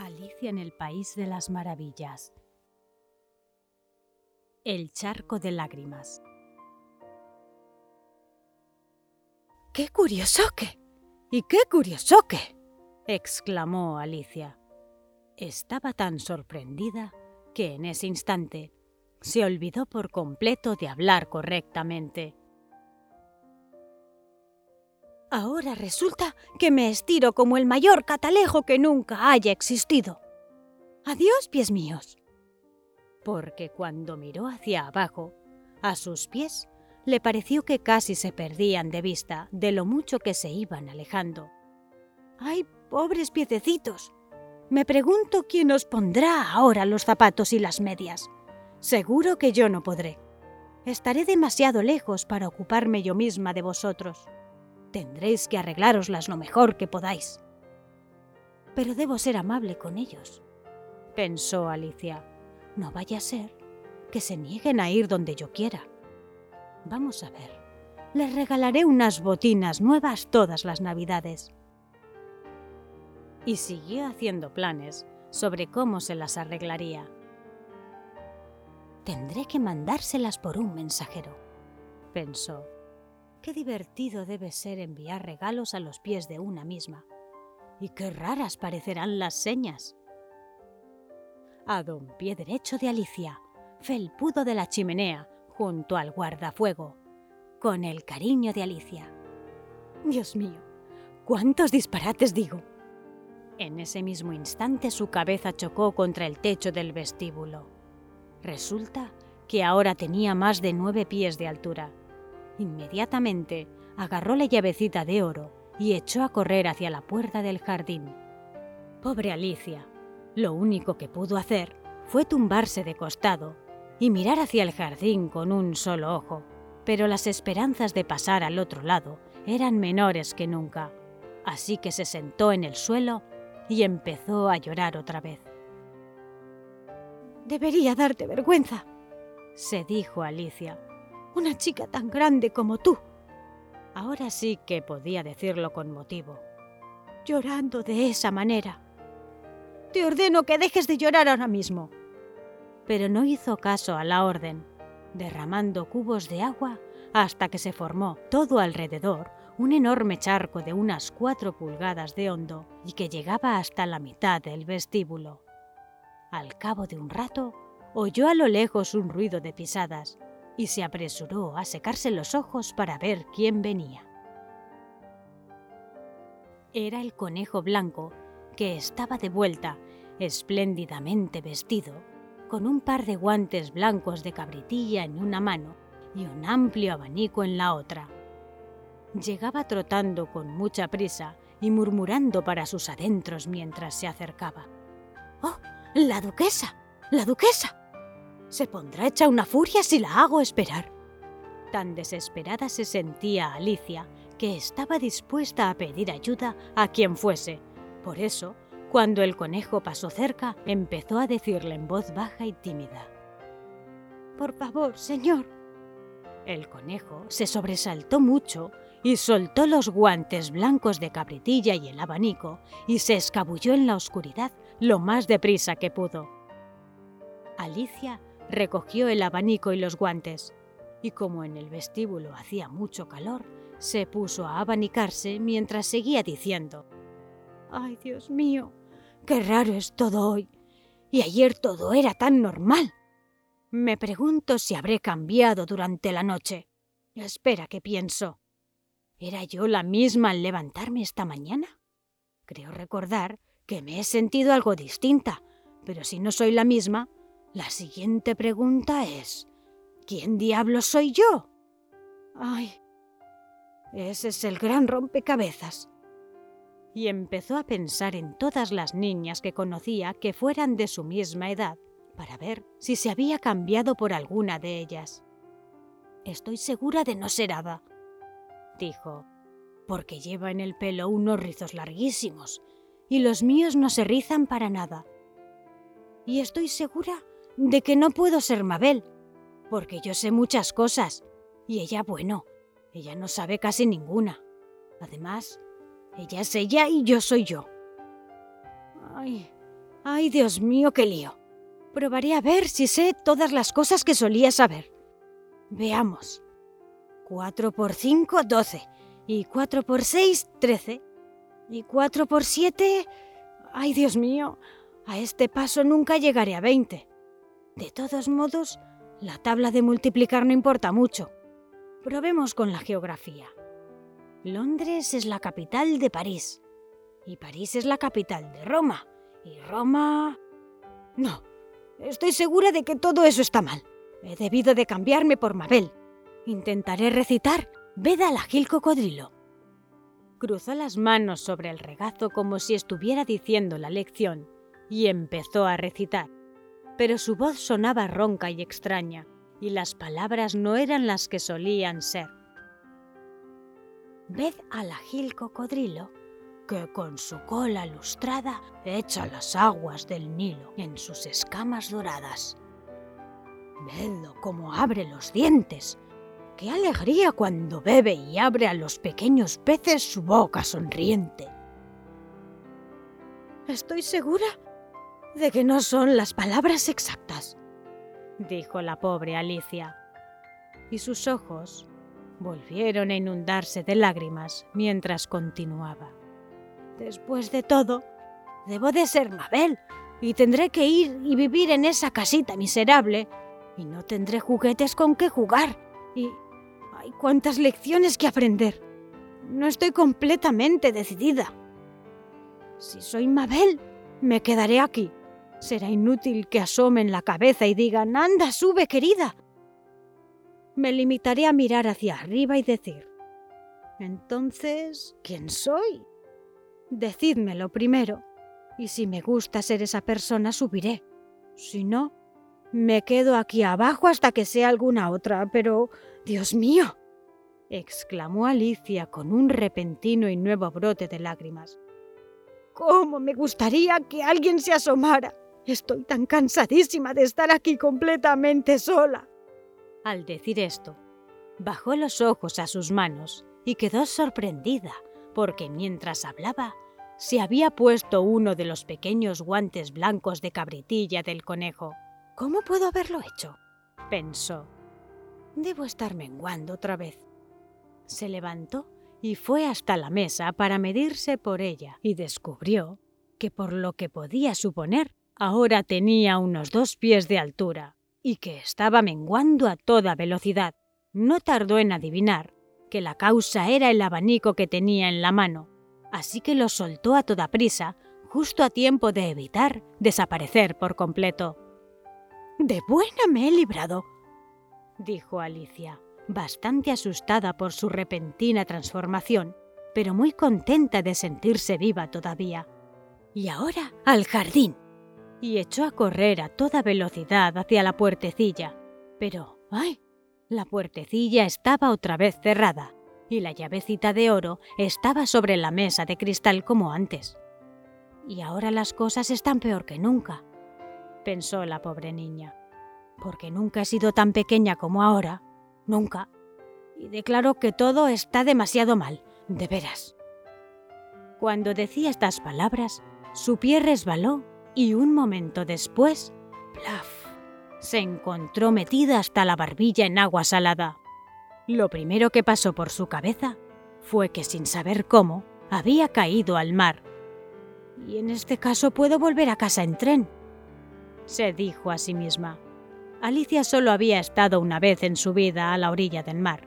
Alicia en el País de las Maravillas. El charco de lágrimas. ¡Qué curiosoque! ¡Y qué curiosoque! exclamó Alicia. Estaba tan sorprendida que en ese instante se olvidó por completo de hablar correctamente. Ahora resulta que me estiro como el mayor catalejo que nunca haya existido. Adiós, pies míos. Porque cuando miró hacia abajo, a sus pies le pareció que casi se perdían de vista de lo mucho que se iban alejando. ¡Ay, pobres piececitos! Me pregunto quién os pondrá ahora los zapatos y las medias. Seguro que yo no podré. Estaré demasiado lejos para ocuparme yo misma de vosotros. Tendréis que arreglároslas lo mejor que podáis. Pero debo ser amable con ellos, pensó Alicia. No vaya a ser que se nieguen a ir donde yo quiera. Vamos a ver. Les regalaré unas botinas nuevas todas las navidades. Y siguió haciendo planes sobre cómo se las arreglaría. Tendré que mandárselas por un mensajero, pensó. Qué divertido debe ser enviar regalos a los pies de una misma. Y qué raras parecerán las señas. A don pie derecho de Alicia, felpudo de la chimenea, junto al guardafuego, con el cariño de Alicia. Dios mío, cuántos disparates digo. En ese mismo instante su cabeza chocó contra el techo del vestíbulo. Resulta que ahora tenía más de nueve pies de altura Inmediatamente agarró la llavecita de oro y echó a correr hacia la puerta del jardín. Pobre Alicia, lo único que pudo hacer fue tumbarse de costado y mirar hacia el jardín con un solo ojo, pero las esperanzas de pasar al otro lado eran menores que nunca, así que se sentó en el suelo y empezó a llorar otra vez. Debería darte vergüenza, se dijo Alicia, una chica tan grande como tú. Ahora sí que podía decirlo con motivo. Llorando de esa manera. Te ordeno que dejes de llorar ahora mismo. Pero no hizo caso a la orden, derramando cubos de agua hasta que se formó todo alrededor un enorme charco de unas cuatro pulgadas de hondo y que llegaba hasta la mitad del vestíbulo. Al cabo de un rato, oyó a lo lejos un ruido de pisadas y se apresuró a secarse los ojos para ver quién venía. Era el conejo blanco, que estaba de vuelta, espléndidamente vestido, con un par de guantes blancos de cabritilla en una mano y un amplio abanico en la otra. Llegaba trotando con mucha prisa y murmurando para sus adentros mientras se acercaba. ¡Oh, la duquesa! ¡La duquesa! Se pondrá hecha una furia si la hago esperar. Tan desesperada se sentía Alicia que estaba dispuesta a pedir ayuda a quien fuese. Por eso, cuando el conejo pasó cerca, empezó a decirle en voz baja y tímida. Por favor, señor. El conejo se sobresaltó mucho y soltó los guantes blancos de cabritilla y el abanico y se escabulló en la oscuridad lo más deprisa que pudo. Alicia recogió el abanico y los guantes, y como en el vestíbulo hacía mucho calor, se puso a abanicarse mientras seguía diciendo, ¡Ay, Dios mío! ¡Qué raro es todo hoy! Y ayer todo era tan normal. Me pregunto si habré cambiado durante la noche. Espera que pienso. ¿Era yo la misma al levantarme esta mañana? Creo recordar que me he sentido algo distinta, pero si no soy la misma, la siguiente pregunta es, ¿quién diablos soy yo? Ay, ese es el gran rompecabezas. Y empezó a pensar en todas las niñas que conocía que fueran de su misma edad, para ver si se había cambiado por alguna de ellas. Estoy segura de no ser Ada, dijo, porque lleva en el pelo unos rizos larguísimos, y los míos no se rizan para nada. Y estoy segura de que no puedo ser Mabel, porque yo sé muchas cosas, y ella, bueno, ella no sabe casi ninguna. Además, ella es ella y yo soy yo. Ay, Ay, Dios mío, qué lío. Probaré a ver si sé todas las cosas que solía saber. Veamos. 4 por 5, 12. Y 4 por 6, 13. Y 4 por 7... Ay, Dios mío, a este paso nunca llegaré a 20. De todos modos, la tabla de multiplicar no importa mucho. Probemos con la geografía. Londres es la capital de París. Y París es la capital de Roma. Y Roma... No, estoy segura de que todo eso está mal. He debido de cambiarme por Mabel. Intentaré recitar Veda al ágil cocodrilo. Cruzó las manos sobre el regazo como si estuviera diciendo la lección y empezó a recitar. Pero su voz sonaba ronca y extraña, y las palabras no eran las que solían ser. Ved al ágil cocodrilo que con su cola lustrada echa las aguas del Nilo en sus escamas doradas. Vedlo como abre los dientes. Qué alegría cuando bebe y abre a los pequeños peces su boca sonriente. Estoy segura de que no son las palabras exactas, dijo la pobre Alicia. Y sus ojos volvieron a inundarse de lágrimas mientras continuaba. Después de todo, debo de ser Mabel y tendré que ir y vivir en esa casita miserable y no tendré juguetes con que jugar y hay cuántas lecciones que aprender. No estoy completamente decidida. Si soy Mabel, me quedaré aquí. Será inútil que asomen la cabeza y digan, anda, sube, querida me limitaré a mirar hacia arriba y decir, entonces, ¿quién soy? Decídmelo primero, y si me gusta ser esa persona, subiré. Si no, me quedo aquí abajo hasta que sea alguna otra, pero... Dios mío. exclamó Alicia con un repentino y nuevo brote de lágrimas. ¿Cómo me gustaría que alguien se asomara? Estoy tan cansadísima de estar aquí completamente sola. Al decir esto, bajó los ojos a sus manos y quedó sorprendida, porque mientras hablaba, se había puesto uno de los pequeños guantes blancos de cabritilla del conejo. ¿Cómo puedo haberlo hecho? pensó. Debo estar menguando otra vez. Se levantó y fue hasta la mesa para medirse por ella y descubrió que por lo que podía suponer, ahora tenía unos dos pies de altura y que estaba menguando a toda velocidad. No tardó en adivinar que la causa era el abanico que tenía en la mano, así que lo soltó a toda prisa, justo a tiempo de evitar desaparecer por completo. De buena me he librado, dijo Alicia, bastante asustada por su repentina transformación, pero muy contenta de sentirse viva todavía. Y ahora al jardín y echó a correr a toda velocidad hacia la puertecilla. Pero, ¡ay! La puertecilla estaba otra vez cerrada y la llavecita de oro estaba sobre la mesa de cristal como antes. Y ahora las cosas están peor que nunca, pensó la pobre niña, porque nunca he sido tan pequeña como ahora, nunca. Y declaro que todo está demasiado mal, de veras. Cuando decía estas palabras, su pie resbaló y un momento después, ¡plaf! se encontró metida hasta la barbilla en agua salada. Lo primero que pasó por su cabeza fue que sin saber cómo, había caído al mar. Y en este caso puedo volver a casa en tren, se dijo a sí misma. Alicia solo había estado una vez en su vida a la orilla del mar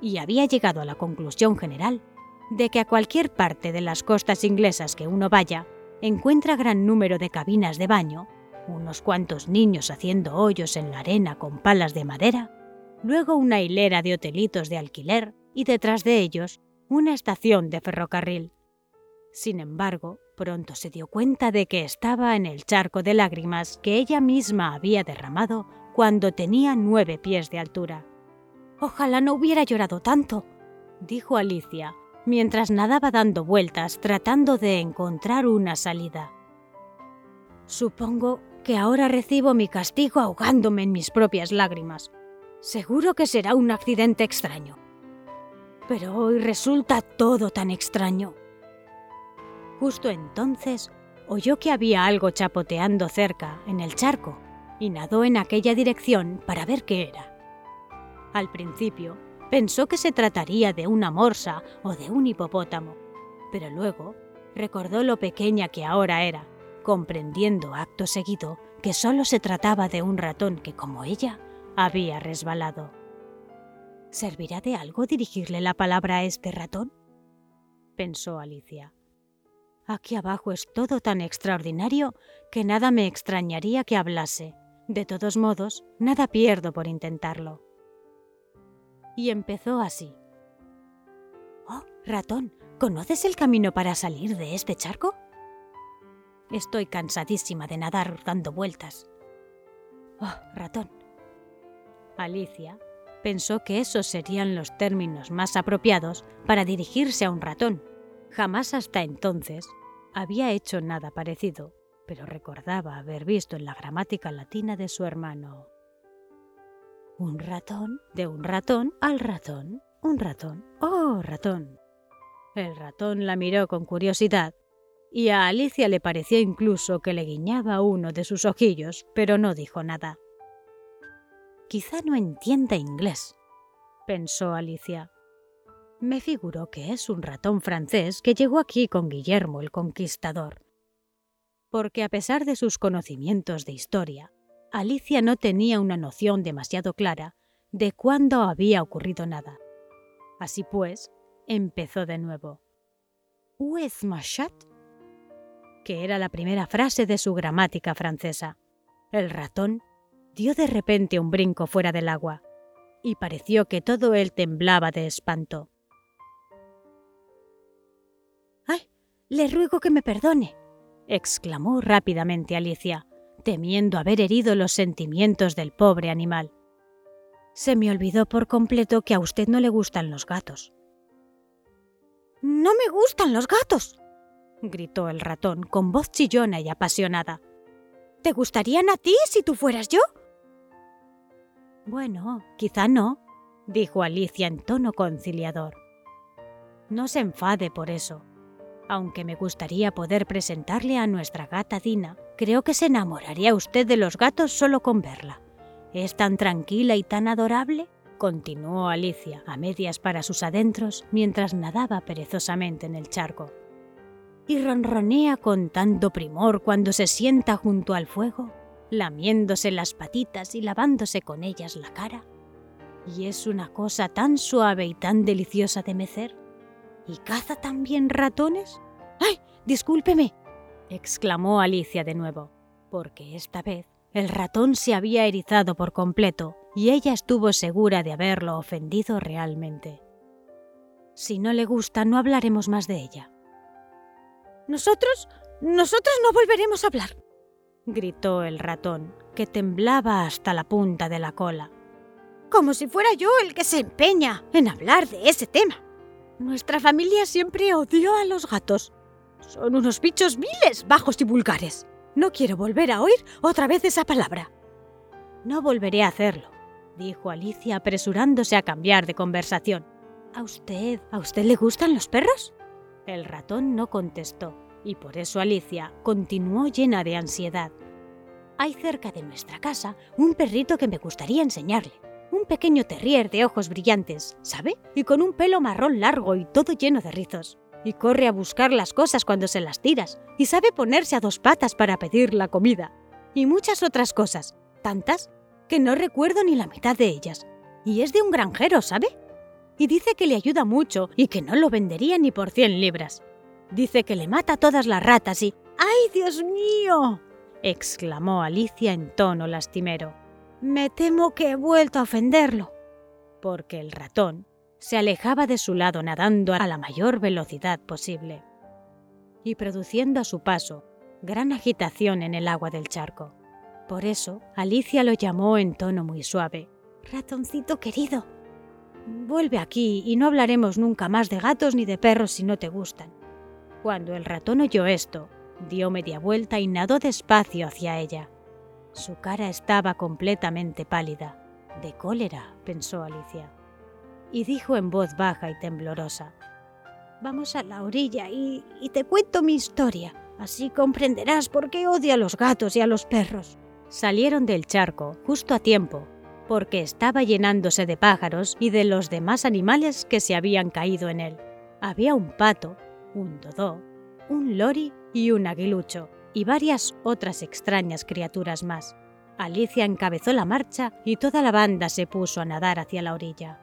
y había llegado a la conclusión general de que a cualquier parte de las costas inglesas que uno vaya, encuentra gran número de cabinas de baño, unos cuantos niños haciendo hoyos en la arena con palas de madera, luego una hilera de hotelitos de alquiler y detrás de ellos una estación de ferrocarril. Sin embargo, pronto se dio cuenta de que estaba en el charco de lágrimas que ella misma había derramado cuando tenía nueve pies de altura. Ojalá no hubiera llorado tanto, dijo Alicia, mientras nadaba dando vueltas tratando de encontrar una salida. Supongo que ahora recibo mi castigo ahogándome en mis propias lágrimas. Seguro que será un accidente extraño. Pero hoy resulta todo tan extraño. Justo entonces oyó que había algo chapoteando cerca, en el charco, y nadó en aquella dirección para ver qué era. Al principio, pensó que se trataría de una morsa o de un hipopótamo, pero luego recordó lo pequeña que ahora era, comprendiendo acto seguido que solo se trataba de un ratón que, como ella, había resbalado. ¿Servirá de algo dirigirle la palabra a este ratón? pensó Alicia. Aquí abajo es todo tan extraordinario que nada me extrañaría que hablase. De todos modos, nada pierdo por intentarlo. Y empezó así. Oh, ratón, ¿conoces el camino para salir de este charco? Estoy cansadísima de nadar dando vueltas. Oh, ratón. Alicia pensó que esos serían los términos más apropiados para dirigirse a un ratón. Jamás hasta entonces había hecho nada parecido, pero recordaba haber visto en la gramática latina de su hermano. Un ratón, de un ratón al ratón, un ratón, oh ratón. El ratón la miró con curiosidad y a Alicia le pareció incluso que le guiñaba uno de sus ojillos, pero no dijo nada. Quizá no entienda inglés, pensó Alicia. Me figuro que es un ratón francés que llegó aquí con Guillermo el Conquistador. Porque a pesar de sus conocimientos de historia, Alicia no tenía una noción demasiado clara de cuándo había ocurrido nada. Así pues, empezó de nuevo. Où est ma que era la primera frase de su gramática francesa. El ratón dio de repente un brinco fuera del agua, y pareció que todo él temblaba de espanto. ¡Ay! Le ruego que me perdone, exclamó rápidamente Alicia, temiendo haber herido los sentimientos del pobre animal. Se me olvidó por completo que a usted no le gustan los gatos. No me gustan los gatos, gritó el ratón con voz chillona y apasionada. ¿Te gustarían a ti si tú fueras yo? Bueno, quizá no, dijo Alicia en tono conciliador. No se enfade por eso. Aunque me gustaría poder presentarle a nuestra gata Dina, creo que se enamoraría usted de los gatos solo con verla. Es tan tranquila y tan adorable, continuó Alicia a medias para sus adentros mientras nadaba perezosamente en el charco y ronronea con tanto primor cuando se sienta junto al fuego, lamiéndose las patitas y lavándose con ellas la cara. Y es una cosa tan suave y tan deliciosa de mecer. ¿Y caza también ratones? ¡Ay! Discúlpeme, exclamó Alicia de nuevo, porque esta vez el ratón se había erizado por completo y ella estuvo segura de haberlo ofendido realmente. Si no le gusta, no hablaremos más de ella. Nosotros, nosotros no volveremos a hablar, gritó el ratón, que temblaba hasta la punta de la cola. Como si fuera yo el que se empeña en hablar de ese tema. Nuestra familia siempre odió a los gatos. Son unos bichos viles, bajos y vulgares. No quiero volver a oír otra vez esa palabra. No volveré a hacerlo, dijo Alicia apresurándose a cambiar de conversación. ¿A usted, a usted le gustan los perros? El ratón no contestó, y por eso Alicia continuó llena de ansiedad. Hay cerca de nuestra casa un perrito que me gustaría enseñarle. Un pequeño terrier de ojos brillantes, ¿sabe? Y con un pelo marrón largo y todo lleno de rizos. Y corre a buscar las cosas cuando se las tiras. Y sabe ponerse a dos patas para pedir la comida. Y muchas otras cosas. Tantas que no recuerdo ni la mitad de ellas. Y es de un granjero, ¿sabe? y dice que le ayuda mucho y que no lo vendería ni por 100 libras. Dice que le mata a todas las ratas y... ¡Ay, Dios mío! exclamó Alicia en tono lastimero. Me temo que he vuelto a ofenderlo. Porque el ratón se alejaba de su lado nadando a la mayor velocidad posible y produciendo a su paso gran agitación en el agua del charco. Por eso Alicia lo llamó en tono muy suave. Ratoncito querido, Vuelve aquí y no hablaremos nunca más de gatos ni de perros si no te gustan. Cuando el ratón oyó esto, dio media vuelta y nadó despacio hacia ella. Su cara estaba completamente pálida. De cólera, pensó Alicia. Y dijo en voz baja y temblorosa, Vamos a la orilla y, te cuento mi historia. Así comprenderás por qué odio a los gatos y a los perros. Salieron del charco justo a tiempo, porque estaba llenándose de pájaros y de los demás animales que se habían caído en él. Había un pato, un dodó, un lori y un aguilucho, y varias otras extrañas criaturas más. Alicia encabezó la marcha y toda la banda se puso a nadar hacia la orilla.